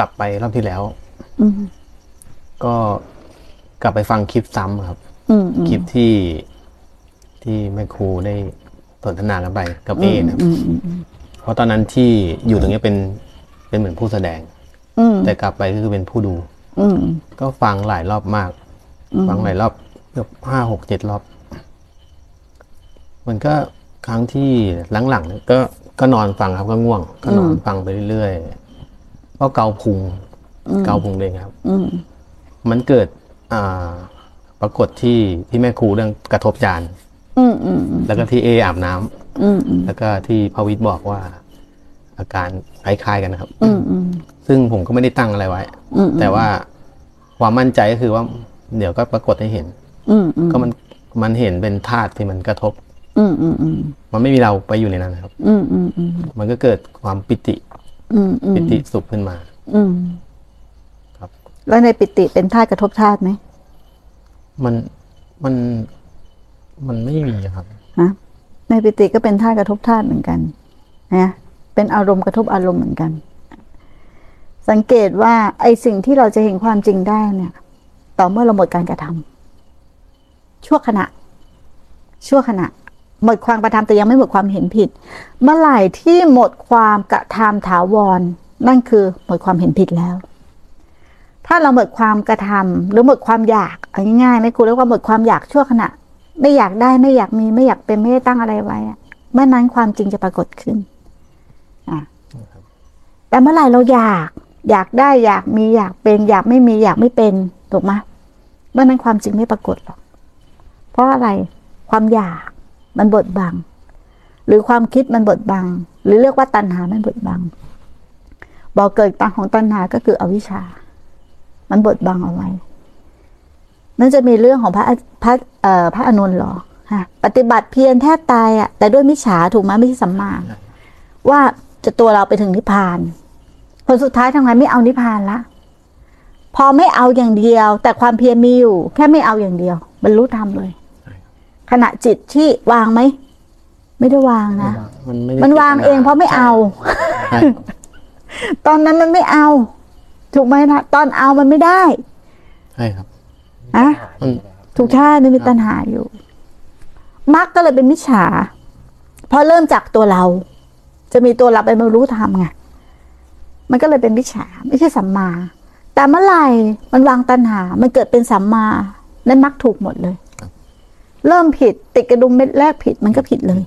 กลับไปรอบที่แล้วอืมก็กลับไปฟังคลิปซ้ำครับอืมอืมคลิปที่ที่แม่ครูได้สนทนากันไปกับเอนะครับอืมอืมอืมเพราะตอนนั้นที่อยู่ตรงเนี้ยเป็นเป็นเหมือนผู้แสดงอืมแต่กลับไปก็คือเป็นผู้ดูอืมก็ฟังหลายรอบมาก ฟังหลายรอบเกือบห้าหกเจ็ดรอบ มันก็ครั้งที่หลังๆเนี่ยก็ก็นอนฟังครับก็ง่วง ก็นอนฟังไปเรื่อยๆ ก็เกาพุงเกาพุงเองครับอืมมันเกิดอ่าปรากฏที่ที่แม่ครูเรื่องกระทบจานอืมอืมอืมแล้วก็ที่เออาบน้ำอืมอืมแล้วก็ที่พระวิทย์บอกว่า อาการคล้ายๆกันนะครับอืมอืมซึ่งผมก็ไม่ได้ตั้งอะไรไว้อืมแต่ว่าความมั่นใจก็คือว่า เดี๋ยวก็ปรากฏให้เห็นอืมอืมก็มันมันเห็นเป็นธาตุที่มันกระทบอืมอืมอืมมันไม่มีเราไปอยู่ในนั้นนะครับอืมอืมอืมมันก็เกิดความปิติอืมอืม ปิติสุขขึ้นมา อืมครับ แล้วในปิติเป็นธาตุกระทบธาตุไหมมันมันมันไม่มีครับฮะในปิติก็เป็นธาตุกระทบธาตุเหมือนกันนะเป็นอารมณ์กระทบอารมณ์เหมือนกัน สังเกตว่า ไอสิ่งที่เราจะเห็นความจริงได้เนี่ย ต่อเมื่อเราหมดการกระทำชั่วขณะ ชั่วขณะ หมดความกระทำแต่ยังไม่หมดความเห็นผิด เมื่อไหร่ที่หมดความกระทำถาวร นั่นคือหมดความเห็นผิดแล้ว ถ้าเราหมดความกระทำหรือหมดความอยากอาง่ายๆไหม่ครูเรียกว่าหมดความอยากชั่วขณะ ไม่อยากได้ไม่อยากมีไม่อยากเป็นไม่ได้ตั้งอะไรไว้เมื่อนั้นความจริงจะปรากฏขึ้นอะแต่เมื่อไหร่เราอยาก อยากได้อยากมีอยากเป็น อยากไม่มีอยากไม่เป็นถูกไหมเมื่อนั้นความจริงไม่ปรากฏหรอก เพราะอะไรความอยาก มันบดบัง หรือความคิดมันบดบัง หรือเรียกว่าตัณหามันบดบังบอกเกิดตังของตัณหาก็คืออวิชชา มันบดบังเอาไว้นั่นจะมีเรื่องของพระพระเอ่อพระอานนหรอฮะปฏิบัติเพียรแทบตายอะ แต่ด้วยมิจฉาถูกไหมไม่ใช่สัมมาว่าจะตัวเราไปถึงนิพพานผลสุดท้ายทำไงไม่เอานิพพานละ พอไม่เอาอย่างเดียว แต่ความเพียรมีอยู่ แค่ไม่เอาอย่างเดียวบรรลุธรรมเลย ขณะจิตที่วางไหม ไม่ได้วางนะ มันไม่ได้มันวางเองเพราะไม่เอา ใช่ตอนนั้นมันไม่เอา ถูกไหมนะตอนเอามันไม่ได้ใช่ครับ อะมันถูกชาติมันมีตัณหาอยู่มักก็เลยเป็นมิจฉาเพราะเริ่มจากตัวเรา จะมีตัวเราไปมารู้ธรรมไงมันก็เลยเป็นมิจฉาไม่ใช่สัมมา แต่เมื่อไหร่มันวางตัณหา มันเกิดเป็นสัมมา นั่นมักถูกหมดเลย เริ่มผิด ติดกระดุมเม็ดแรกผิดมันก็ผิดเลย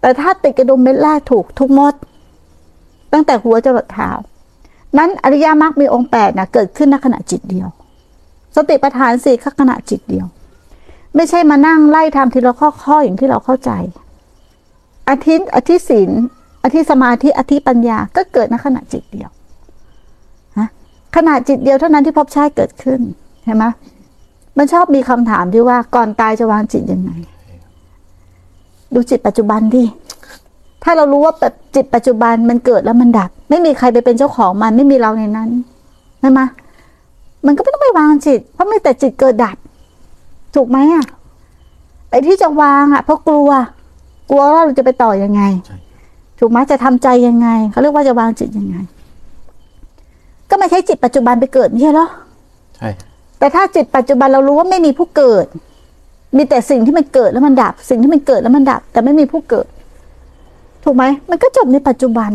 แต่ถ้าติดกระดุมเม็ดแรกถูกทุกมด ตั้งแต่หัวจรดเท้า นั้นอริยมรรคมีองค์แปดนะเกิดขึ้นในขณะจิตเดียว สติปัฏฐานสี่ขณะจิตเดียว ไม่ใช่มานั่งไล่ทำทีละข้อๆออย่างที่เราเข้าใจอาทิตย์อาทิศีลอาทิสมาธิอาทิปัญญาก็เกิดในขณะจิตเดียวฮะขณะจิตเดียวเท่านั้นที่ภพชาติเกิดขึ้นเห็นไหม มันชอบมีคำถามที่ว่าก่อนตายจะวางจิตยังไง ดูจิตปัจจุบันดิถ้าเรารู้ว่าแบบจิตปัจจุบันมันเกิดแล้วมันดับ ไม่มีใครไปเป็นเจ้าของมันไม่มีเราในนั้นใช่ไหมมันก็ไม่ต้องไปวางจิต เพราะไม่แต่จิตเกิดดับ ถูกไหมอะไอ้ที่จะวางอะเพราะกลัว กลัวว่าเราจะไปต่อยังไงใช่ถูกไหมจะทำใจยังไงเขาเรียกว่าจะวางจิตยังไง ก็ไม่ใช่จิตปัจจุบันไปเกิดไม่ใช่เหรอใช่ แต่ถ้าจิตปัจจุบันเรารู้ว่าไม่มีผู้เกิด มีแต่สิ่งที่มันเกิดแล้วมันดับ สิ่งที่มันเกิดแล้วมันดับ แต่ไม่มีผู้เกิด ถูกไหมมันก็จบในปัจจุบัน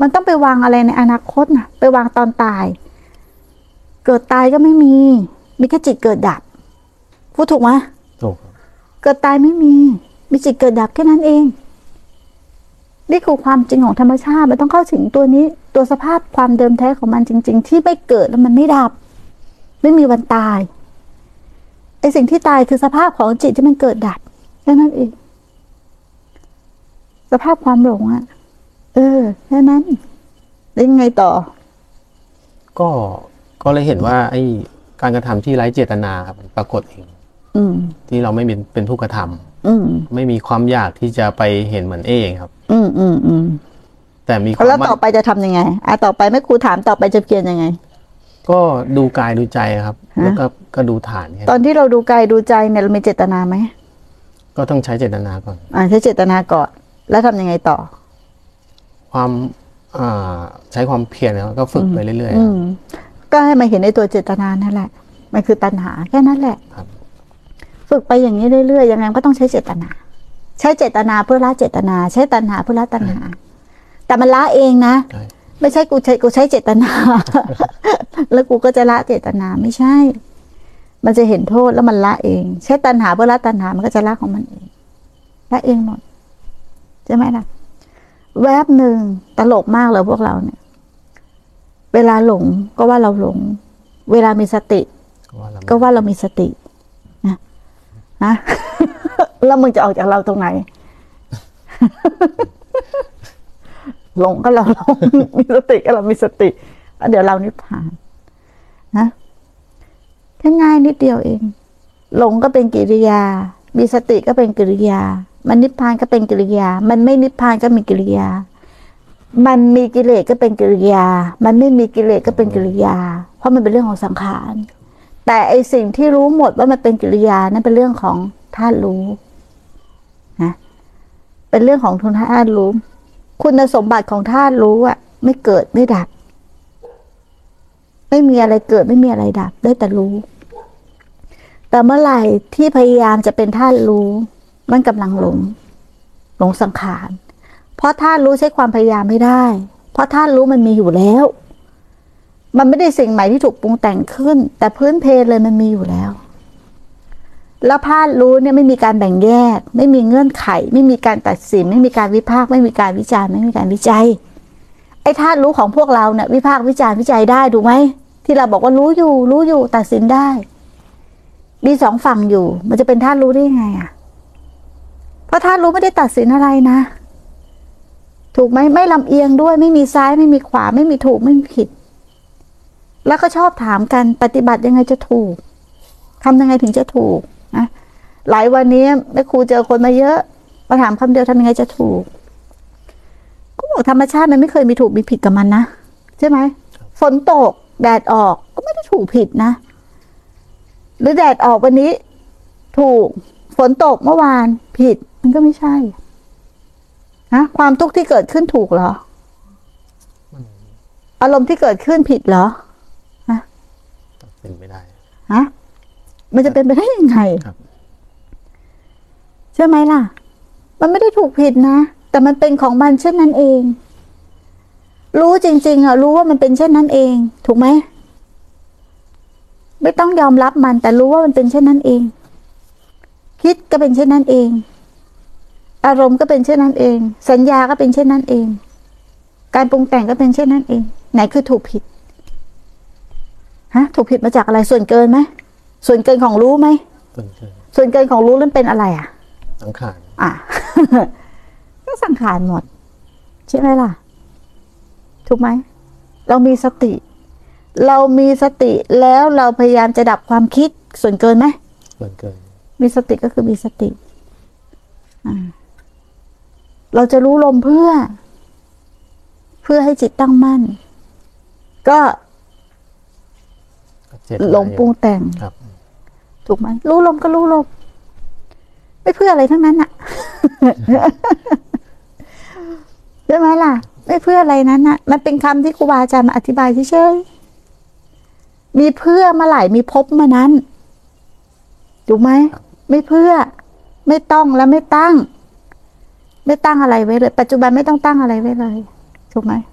มันต้องไปวางอะไรในอนาคตนะไปวางตอนตาย เกิดตายก็ไม่มี มีแค่จิตเกิดดับพูดถูกไหมถูกครับเกิดตายไม่มี มีจิตเกิดดับแค่นั้นเองนี่คือความจริงของธรรมชาติ มันต้องเข้าถึงตัวนี้ ตัวสภาพความเดิมแท้ของมันจริง ๆ ที่ไม่เกิดแล้วมันไม่ดับ ไม่มีวันตายไอสิ่งที่ตายคือสภาพของจิตที่มันเกิดดับแค่นั้นเองสภาพความหลงอะเออแค่นั้นแล้วยังไงต่อ ก็ก็เลยเห็นว่า ไอ้การกระทำที่ไร้เจตนาครับมันปรากฏเองอืมที่เราไม่เป็นเป็นผู้กระทำอืมไม่มีความอยากที่จะไปเห็นเหมือนเองครับ อืมอืมอืมแต่มีความแล้วมั่นต่อไปจะทำยังไงอะต่อไปแม่ครูถามต่อไปจะเพียรยังไง ก็ดูกายดูใจครับ ฮะ แล้วก็ก็ดูฐานเนี่ยตอนที่เราดูกายดูใจเนี่ยเรามีเจตนาไหมก็ต้องใช้เจตนาก่อน อ่าใช้เจตนาก่อนแล้วทำยังไงต่อ ความอ่าใช้ความเพียรแล้วก็ฝึกไปเรื่อยๆอืมก็ให้มาเห็นในตัวเจตนานั่นแหละ มันคือตัณหาแค่นั้นแหละครับ ฝึกไปอย่างนี้เรื่อยๆยังไงก็ต้องใช้เจตนา ใช้เจตนาเพื่อละเจตนา ใช้ตัณหาเพื่อละตัณหา แต่มันละเองนะ ใช่ ไม่ใช่กูใช้กูใช้เจตนา แล้วกูก็จะละเจตนาไม่ใช่ มันจะเห็นโทษแล้วมันละเอง ใช้ตัณหาเพื่อละตัณหามันก็จะละของมันเองละเองหมดใช่ไหมล่ะ แวบหนึ่งตลกมากเลยพวกเราเนี่ย เวลาหลงก็ว่าเราหลง เวลามีสติว่าเราก็ว่าเรามีสตินะนะแล้วมึงจะออกจากเราตรงไหน หลงก็เราหลงมีสติก็เรามีสติเดี๋ยวเรานิพพานนะแค่ง่ายนิดเดียวเอง หลงก็เป็นกิริยา มีสติก็เป็นกิริยา มันนิพพานก็เป็นกิริยา มันไม่นิพพานก็มีกิริยา มันมีกิเลสก็เป็นกิริยา มันไม่มีกิเลสก็เป็นกิริยา เพราะมันเป็นเรื่องของสังขาร แต่ไอสิ่งที่รู้หมดว่ามันเป็นกิริยานั่นเป็นเรื่องของธาตุรู้นะเป็นเรื่องของทุนธาตุรู้ คุณสมบัติของธาตุรู้อะไม่เกิดไม่ดับ ไม่มีอะไรเกิดไม่มีอะไรดับ ได้แต่รู้ แต่เมื่อไหร่ที่พยายามจะเป็นธาตุรู้ มันกำลังหลง หลงสังขาร เพราะธาตุรู้ใช้ความพยายามไม่ได้ เพราะธาตุรู้มันมีอยู่แล้ว มันไม่ได้สิ่งใหม่ที่ถูกปรุงแต่งขึ้น แต่พื้นเพเลยมันมีอยู่แล้ว แล้วธาตุรู้เนี่ยไม่มีการแบ่งแยก ไม่มีเงื่อนไข ไม่มีการตัดสิน ไม่มีการวิพากษ์ไม่มีการวิจารณ์ไม่มีการวิจัย ไอ้ธาตุรู้ของพวกเราเนี่ยวิพากษ์วิจารณ์วิจัยได้ถูกไหมที่เราบอกว่ารู้อยู่ รู้อยู่ตัดสินได้ มีสองฝั่งอยู่ มันจะเป็นธาตุรู้ได้ไงอะเพราะธาตุรู้ไม่ได้ตัดสินอะไรนะ ถูกไหมไม่ลำเอียงด้วย ไม่มีซ้ายไม่มีขวา ไม่มีถูกไม่มีผิด แล้วก็ชอบถามกันปฏิบัติยังไงจะถูกทำยังไงถึงจะถูก นะหลายวันนี้แม่ครูเจอคนมาเยอะมาถามคำเดียวทำยังไงจะถูกก็บอกธรรมชาติมันไม่เคยมีถูกมีผิดกับมันนะใช่ไหมฝนตก แดดออกก็ไม่ได้ถูกผิดนะ หรือแดดออกวันนี้ ถูกฝนตกเมื่อวานผิด มันก็ไม่ใช่นะความทุกข์ที่เกิดขึ้นถูกเหรอ อารมณ์ที่เกิดขึ้นผิดเหรอตัดสินไม่ได้ฮะ มันจะเป็นไปได้ยังไงครับใช่ไหมล่ะ มันไม่ได้ถูกผิดนะ แต่มันเป็นของมันเช่นนั้นเอง รู้จริง ๆอะรู้ว่ามันเป็นเช่นนั้นเอง ถูกไหมไม่ต้องยอมรับมัน แต่รู้ว่ามันเป็นเช่นนั้นเอง คิดก็เป็นเช่นนั้นเอง อารมณ์ก็เป็นเช่นนั้นเอง สัญญาก็เป็นเช่นนั้นเอง การปรุงแต่งก็เป็นเช่นนั้นเอง ไหนคือถูกผิดฮะถูกผิดมาจากอะไรส่วนเกินไหม ส่วนเกินของรู้ไหมต้นเชิงส่วนเกินของรู้นั้นเป็นอะไรอะ สังขาร อะ ก็สังขารหมด ใช่ไหมล่ะ ถูกไหม เรามีสติ เรามีสติแล้วเราพยายามจะดับความคิด ส่วนเกินไหมส่วนเกิน มีสติก็คือมีสติ อ่าเราจะรู้ลมเพื่อ เพื่อให้จิตตั้งมั่น ก็ก็เจ็ดหลงปรุงแต่งครับ ถูกไหมรู้ลมก็รู้ลม ไม่เพื่ออะไรทั้งนั้นอะใช่ไหมล่ะ ไม่เพื่ออะไรนั้นอะมันเป็นคำที่ครูบาอาจารย์มาอธิบายเฉยๆมีเพื่อเมื่อไหร่มีพบเมื่อนั้นถูกไหมไม่เพื่อ ไม่ต้องและไม่ตั้ง ไม่ตั้งอะไรไว้เลย ปัจจุบันไม่ต้องตั้งอะไรไว้เลยถูกไหม